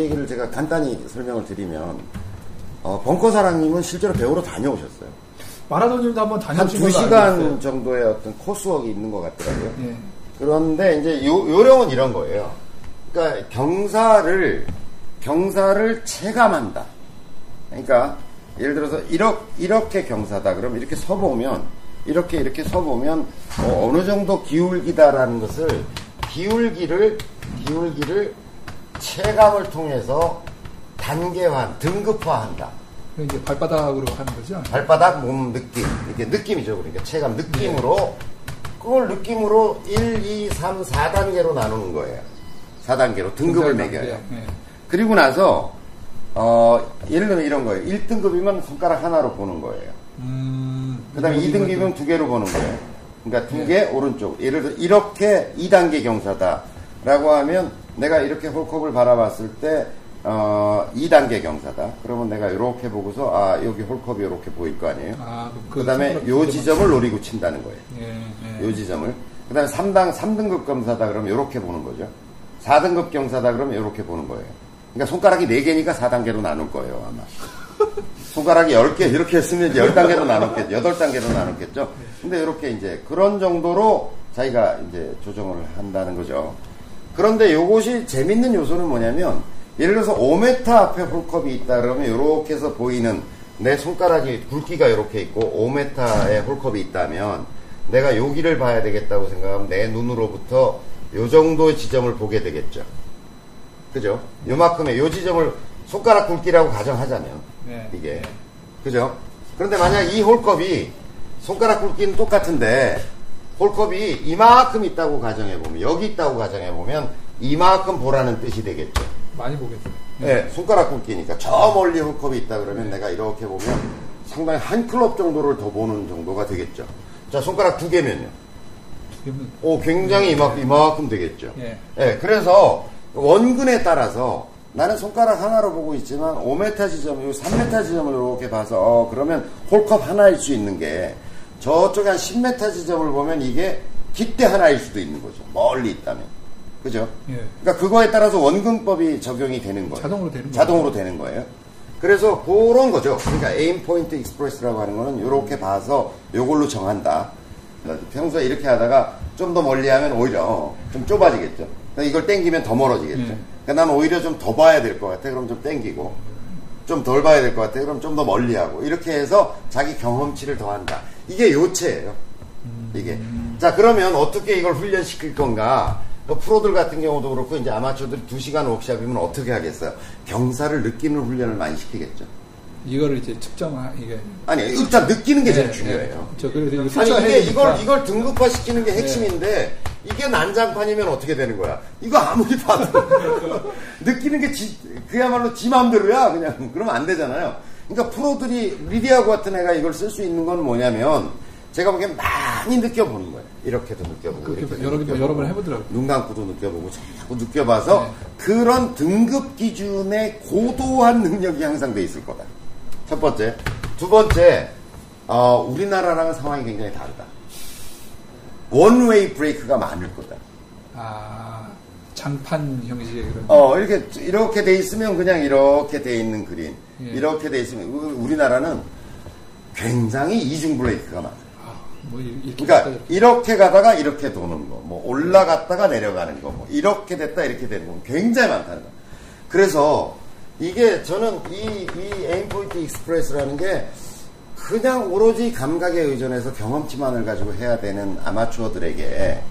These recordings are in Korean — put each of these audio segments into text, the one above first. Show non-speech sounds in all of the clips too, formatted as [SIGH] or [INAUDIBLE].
얘기를 제가 간단히 설명을 드리면 어, 벙커 사랑님은 실제로 배우러 다녀오셨어요. 마라톤님도 한번 한 다녀오신 두 걸로 알고 시간. 정도의 어떤 코스웍이 있는 것 같더라고요. 예. 그런데 이제 요, 요령은 이런 거예요. 그러니까 경사를 경사를 체감한다. 그러니까 예를 들어서 이렇게, 이렇게 경사다. 그럼 이렇게 서보면 이렇게 이렇게 서보면 어, 느 정도 기울기다라는 것을 기울기를 기울기를 체감을 통해서 단계화, 등급화한다. 이제 발바닥으로 하는 거죠. 발바닥 몸 느낌. 이게 느낌이죠. 그러니까 체감 느낌으로. 그걸 느낌으로 1, 2, 3, 4단계로 나누는 거예요. 4단계로 등급을 매겨요. 예. 그리고 나서 어 예를 들면 이런 거예요. 1등급이면 손가락 하나로 보는 거예요. 음. 그 다음에 2등급이면 두 개로 보는 거예요. 그러니까 두개 오른쪽. 예를 들어 이렇게 2단계 경사다 라고 하면 내가 이렇게 홀컵을 바라봤을 때 어, 2단계 경사다 그러면 내가 이렇게 보고서 아 여기 홀컵이 이렇게 보일 거 아니에요 아, 그 다음에 요 지점을 노리고 친다는 거예요. 예, 예. 요 지점을. 그 다음에 3당, 3등급 경사다 그러면 요렇게 보는 거죠. 4등급 경사다 그러면 요렇게 보는 거예요. 그러니까 손가락이 4개니까 4단계로 나눌 거예요, 아마. [LAUGHS] 손가락이 10개 이렇게 했으면 이제 10단계로 나눴겠죠. 8단계로 나눴겠죠. 근데 이렇게 이제 그런 정도로 자기가 이제 조정을 한다는 거죠. 그런데 요것이 재밌는 요소는 뭐냐면 예를 들어서 5m 앞에 홀컵이 있다 그러면 이렇게 해서 보이는 내 손가락이 굵기가 이렇게 있고 5m의 홀컵이 있다면 내가 여기를 봐야 되겠다고 생각하면 내 눈으로부터 요 정도의 지점을 보게 되겠죠. 그죠? 요만큼의 요 지점을 손가락 굵기라고 가정하자면 네. 이게 그죠? 그런데 만약 이 홀컵이 손가락 굵기는 똑같은데 홀컵이 이만큼 있다고 가정해 보면 여기 있다고 가정해 보면 이만큼 보라는 뜻이 되겠죠. 많이 보겠어요. 네, 손가락 굵기니까 저 멀리 홀컵이 있다 그러면 내가 이렇게 보면 상당히 한 클럽 정도를 더 보는 정도가 되겠죠. 자, 손가락 두 개면요. 오, 굉장히 이만큼, 이만큼 되겠죠. 예. 예, 그래서 원근에 따라서 나는 손가락 하나로 보고 있지만 5m 지점, 요 3m 지점을 이렇게 봐서 어, 그러면 홀컵 하나일 수 있는 게 저쪽에 한 10m 지점을 보면 이게 깃대 하나일 수도 있는 거죠. 멀리 있다면. 그죠? 예. 그러니까 그거에 따라서 원근법이 적용이 되는 거예요. 자동으로 되는 거예요. 자동으로 되는 거예요. 그래서 그런 거죠. 그러니까 AimPoint Express라고 하는 거는 이렇게 봐서 요걸로 정한다. 평소에 이렇게 하다가 좀 더 멀리 하면 오히려 좀 좁아지겠죠. 그러니까 이걸 땡기면 더 멀어지겠죠. 음. 그러니까 나는 오히려 좀 더 봐야 될 것 같아. 그럼 좀 땡기고. 좀 덜 봐야 될 것 같아. 그럼 좀 더 멀리 하고. 이렇게 해서 자기 경험치를 더한다. 이게 요체예요. 이게. 자, 그러면 어떻게 이걸 훈련시킬 건가? 그 프로들 같은 경우도 그렇고, 이제 아마추어들이 2시간 워크샵이면 어떻게 하겠어요? 경사를 느끼는 훈련을 많이 시키겠죠. 이거를 이제 측정하 이게 아니, 일단 느끼는 게 제일 예, 중요해요. 예. 저 그래서 이거 아니, 이게. 이걸, 이걸 등급화 시키는 게 핵심인데, 이게 난장판이면 어떻게 되는 거야? 이거 아무리 봐도. [LAUGHS] 느끼는 게 지, 그야말로 지 마음대로야, 그냥. 그러면 안 되잖아요. 그러니까 프로들이, 리디하고 같은 애가 이걸 쓸 수 있는 건 뭐냐면, 제가 보기엔 많이 느껴보는 거예요. 이렇게도 느껴보고. 이렇게도 여러 개 느껴보고. 여러 번 해보더라고요. 눈 감고도 느껴보고 자꾸 느껴봐서 네. 그런 등급 기준의 고도한 능력이 향상돼 있을 거다. 첫 번째. 두 번째, 어, 우리나라랑은 상황이 굉장히 다르다. 원웨이 브레이크가 많을 거다. 아 장판 형식의 그런. 어, 이렇게, 이렇게 돼 있으면 그냥 이렇게 돼 있는 그린. 예. 이렇게 돼 있으면, 우- 우리나라는 굉장히 이중 브레이크가 많아요. 아, 뭐 이렇게 그러니까 이렇게. 이렇게 가다가 이렇게 도는 거, 뭐 올라갔다가 내려가는 거, 뭐 이렇게 됐다 이렇게 되는 거 굉장히 많다는 거. 그래서 이게 저는 이, 이 AimPoint Express라는 게 그냥 오로지 감각에 의존해서 경험치만을 가지고 해야 되는 아마추어들에게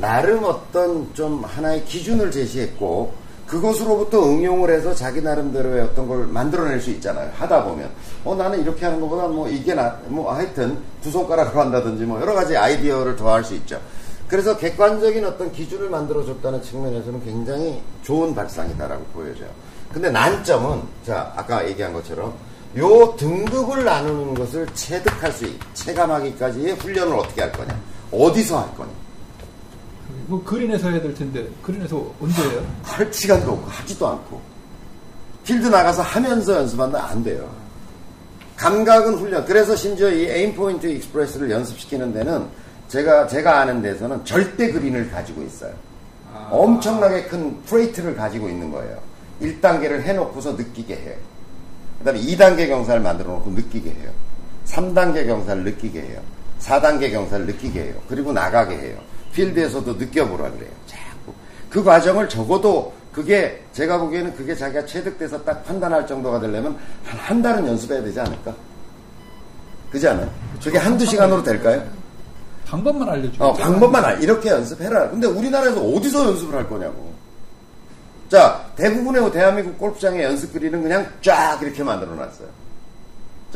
나름 어떤 좀 하나의 기준을 제시했고 그것으로부터 응용을 해서 자기 나름대로의 어떤 걸 만들어낼 수 있잖아요. 하다 보면 어 나는 이렇게 하는 것보다 뭐 이게 나 뭐 하여튼 두 손가락으로 한다든지 뭐 여러 가지 아이디어를 더할 수 있죠. 그래서 객관적인 어떤 기준을 만들어줬다는 측면에서는 굉장히 좋은 발상이다라고 보여져요. 근데 난점은 자 아까 얘기한 것처럼 요 등급을 나누는 것을 체득할 수 있, 체감하기까지의 훈련을 어떻게 할 거냐, 어디서 할 거냐. 뭐 그린에서 해야 될 텐데 그린에서 언제 해요? 할 시간도 없고 하지도 않고 필드 나가서 하면서 연습한다 안 돼요. 감각은 훈련. 그래서 심지어 이 AimPoint Express를 연습시키는 데는 제가 제가 아는 데서는 절대 그린을 가지고 있어요. 아. 엄청나게 큰 plate를 가지고 있는 거예요. 1단계를 해놓고서 느끼게 해요. 그 다음에 2단계 경사를 만들어 놓고 느끼게 해요. 3단계 경사를 느끼게 해요. 4단계 경사를 느끼게 해요. 그리고 나가게 해요. 필드에서도 느껴보라 그래요. 자꾸. 그 과정을 적어도 그게 제가 보기에는 그게 자기가 체득돼서 딱 판단할 정도가 되려면 한, 한 달은 연습해야 되지 않을까? 그지 않아요? 그게 한두 시간으로 될까요? 방법만 알려줘. 어, 방법만 알, 이렇게 연습해라. 근데 우리나라에서 어디서 연습을 할 거냐고. 자, 대부분의 대한민국 골프장의 연습 그리는 그냥 쫙 이렇게 만들어 놨어요.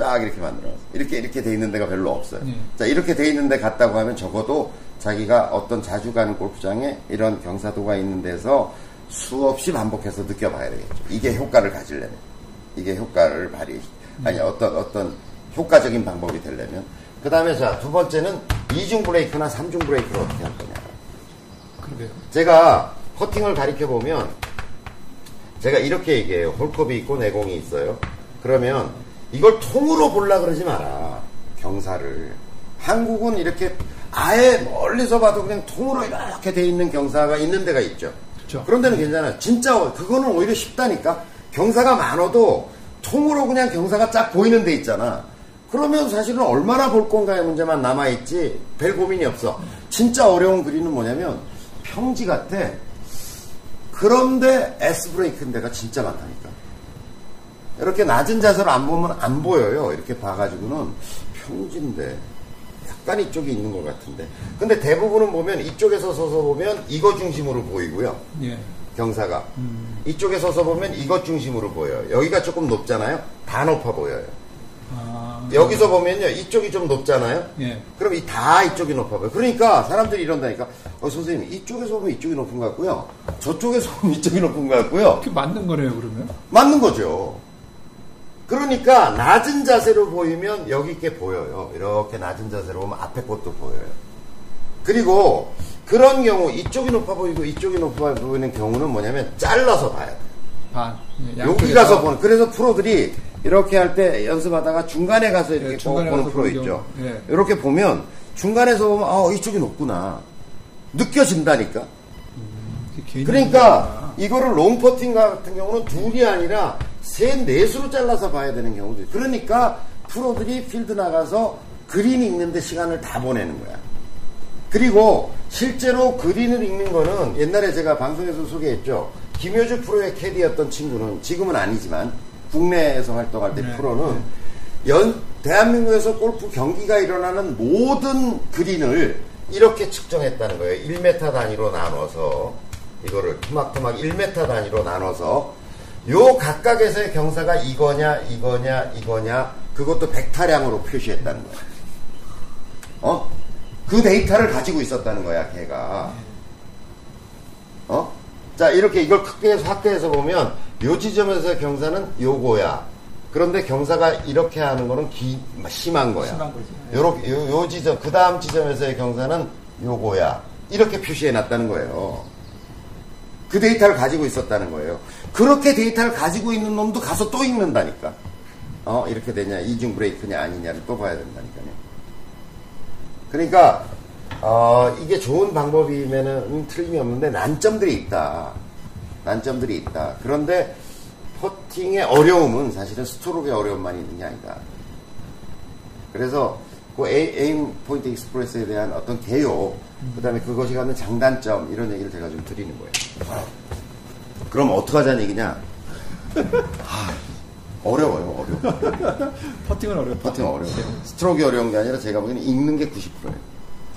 쫙 이렇게 만들어 놨어요. 이렇게, 이렇게 돼 있는 데가 별로 없어요. 예. 자, 이렇게 돼 있는 데 갔다고 하면 적어도 자기가 어떤 자주 가는 골프장에 이런 경사도가 있는 데서 수없이 반복해서 느껴봐야 되겠죠. 이게 효과를 가지려면. 이게 효과를 발휘, 아니, 어떤, 어떤 효과적인 방법이 되려면. 그 다음에 자, 두 번째는 이중 브레이크나 삼중 브레이크를 어떻게 할 거냐. 그러게요. 제가 퍼팅을 가리켜 보면 제가 이렇게 얘기해요. 홀컵이 있고 내공이 있어요. 그러면 이걸 통으로 보려 그러지 마라. 경사를. 한국은 이렇게 아예 멀리서 봐도 그냥 통으로 이렇게 돼 있는 경사가 있는 데가 있죠. 그렇죠. 그런 데는 괜찮아요. 진짜 그거는 오히려 쉽다니까. 경사가 많아도 통으로 그냥 경사가 쫙 보이는 데 있잖아. 그러면 사실은 얼마나 볼 건가의 문제만 남아있지 별 고민이 없어. 진짜 어려운 그림은 뭐냐면 평지 같아. 그런데 S 브레이크인 데가 진짜 많다니까. 이렇게 낮은 자세로 안 보면 안 보여요. 이렇게 봐가지고는 평지인데 약간 이쪽이 있는 것 같은데. 근데 대부분은 보면 이쪽에서 서서 보면 이거 중심으로 보이고요. 예. 경사가. 음. 이쪽에 서서 보면 이것 중심으로 보여요. 여기가 조금 높잖아요. 다 높아 보여요. 아. 여기서 보면요. 이쪽이 좀 높잖아요. 예. 그럼 이 다 이쪽이 높아 보여요. 그러니까 사람들이 이런다니까. 어, 선생님, 이쪽에서 보면 이쪽이 높은 것 같고요. 저쪽에서 보면 이쪽이 높은 것 같고요. 그게 맞는 거네요, 그러면? 맞는 거죠. 그러니까 낮은 자세로 보이면 여기 있게 보여요. 이렇게 낮은 자세로 보면 앞에 것도 보여요. 그리고 그런 경우 이쪽이 높아 보이고 이쪽이 높아 보이는 경우는 뭐냐면 잘라서 봐야 돼요. 반. 예, 여기. 가서 보는 그래서 프로들이 이렇게 할 때 연습하다가 중간에 가서 이렇게 예, 중간에 보는 가서 프로 있죠. 예. 이렇게 보면 중간에서 보면 아 이쪽이 높구나 느껴진다니까. 개인이 그러니까 이거를 롱퍼팅 같은 경우는 둘이 아니라 셋 넷으로 잘라서 봐야 되는 경우도 있어요. 그러니까 프로들이 필드 나가서 그린 읽는데 시간을 다 보내는 거야. 그리고 실제로 그린을 읽는 거는 옛날에 제가 방송에서 소개했죠. 김효주 프로의 캐디였던 친구는 지금은 아니지만 국내에서 활동할 때 네, 프로는 연 대한민국에서 골프 경기가 일어나는 모든 그린을 이렇게 측정했다는 거예요. 1m 단위로 나눠서 이거를 토막토막 1m 단위로 나눠서 요 각각에서의 경사가 이거냐 이거냐 이거냐 그것도 벡타량으로 표시했다는 거야. 어? 그 데이터를 가지고 있었다는 거야, 걔가. 어? 자, 이렇게 이걸 크게 해서 확대해서 보면 요 지점에서의 경사는 요거야. 그런데 경사가 이렇게 하는 거는 기, 심한 거야. 심한 거지. 요렇게, 요, 요 지점, 그 다음 지점에서의 경사는 요거야. 이렇게 표시해 놨다는 거예요. 그 데이터를 가지고 있었다는 거예요. 그렇게 데이터를 가지고 있는 놈도 가서 또 읽는다니까. 어, 이렇게 되냐, 이중 브레이크냐, 아니냐를 또 봐야 된다니까요. 그러니까, 어, 이게 좋은 방법이면은 틀림이 없는데 난점들이 있다. 난점들이 있다. 그런데 퍼팅의 어려움은 사실은 스트로크의 어려움만 있는 게 아니다. 그래서 그 AimPoint Express에 대한 어떤 개요, 그 다음에 그것이 갖는 장단점, 이런 얘기를 제가 좀 드리는 거예요. 그럼 어떡하자는 얘기냐? [LAUGHS] 아, 어려워요, 어려워. [LAUGHS] 퍼팅은 어렵다. 퍼팅 어려워요. 스트로크 어려운 게 아니라 제가 보기에는 읽는 게 90%예요.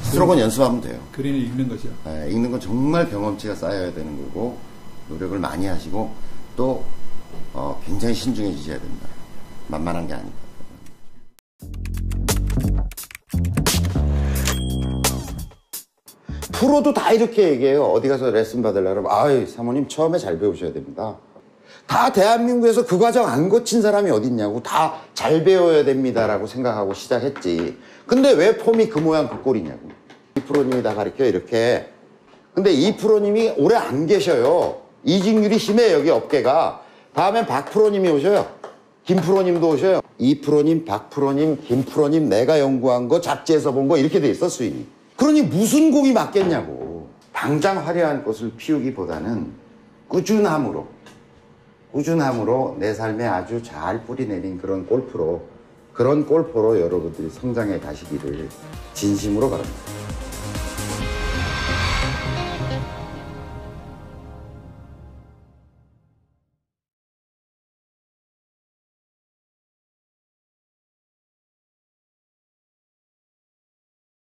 스트로크는 연습하면 돼요. 그린을 읽는 거죠. 예, 읽는 건 정말 경험치가 쌓여야 되는 거고, 노력을 많이 하시고, 또, 어, 굉장히 신중해지셔야 된다. 만만한 게 아니다. 프로도 다 이렇게 얘기해요. 어디 가서 레슨 받으려면, 아유, 사모님 처음에 잘 배우셔야 됩니다. 다 대한민국에서 그 과정 안 거친 사람이 어딨냐고 다 잘 배워야 됩니다라고 생각하고 시작했지. 근데 왜 폼이 그 모양 그 꼴이냐고. 이 프로님이 다 가르쳐 이렇게. 근데 이 프로님이 오래 안 계셔요. 이직률이 심해 여기 업계가. 다음엔 박 프로님이 오셔요. 김 프로님도 오셔요. 이 프로님, 박 프로님, 김 프로님 내가 연구한 거 잡지에서 본 거 이렇게 돼 있어 수익이. 그러니 무슨 공이 맞겠냐고. 당장 화려한 꽃을 피우기보다는 꾸준함으로 꾸준함으로 내 삶에 아주 잘 뿌리내린 그런 골프로 그런 골퍼로 여러분들이 성장해 가시기를 진심으로 바랍니다.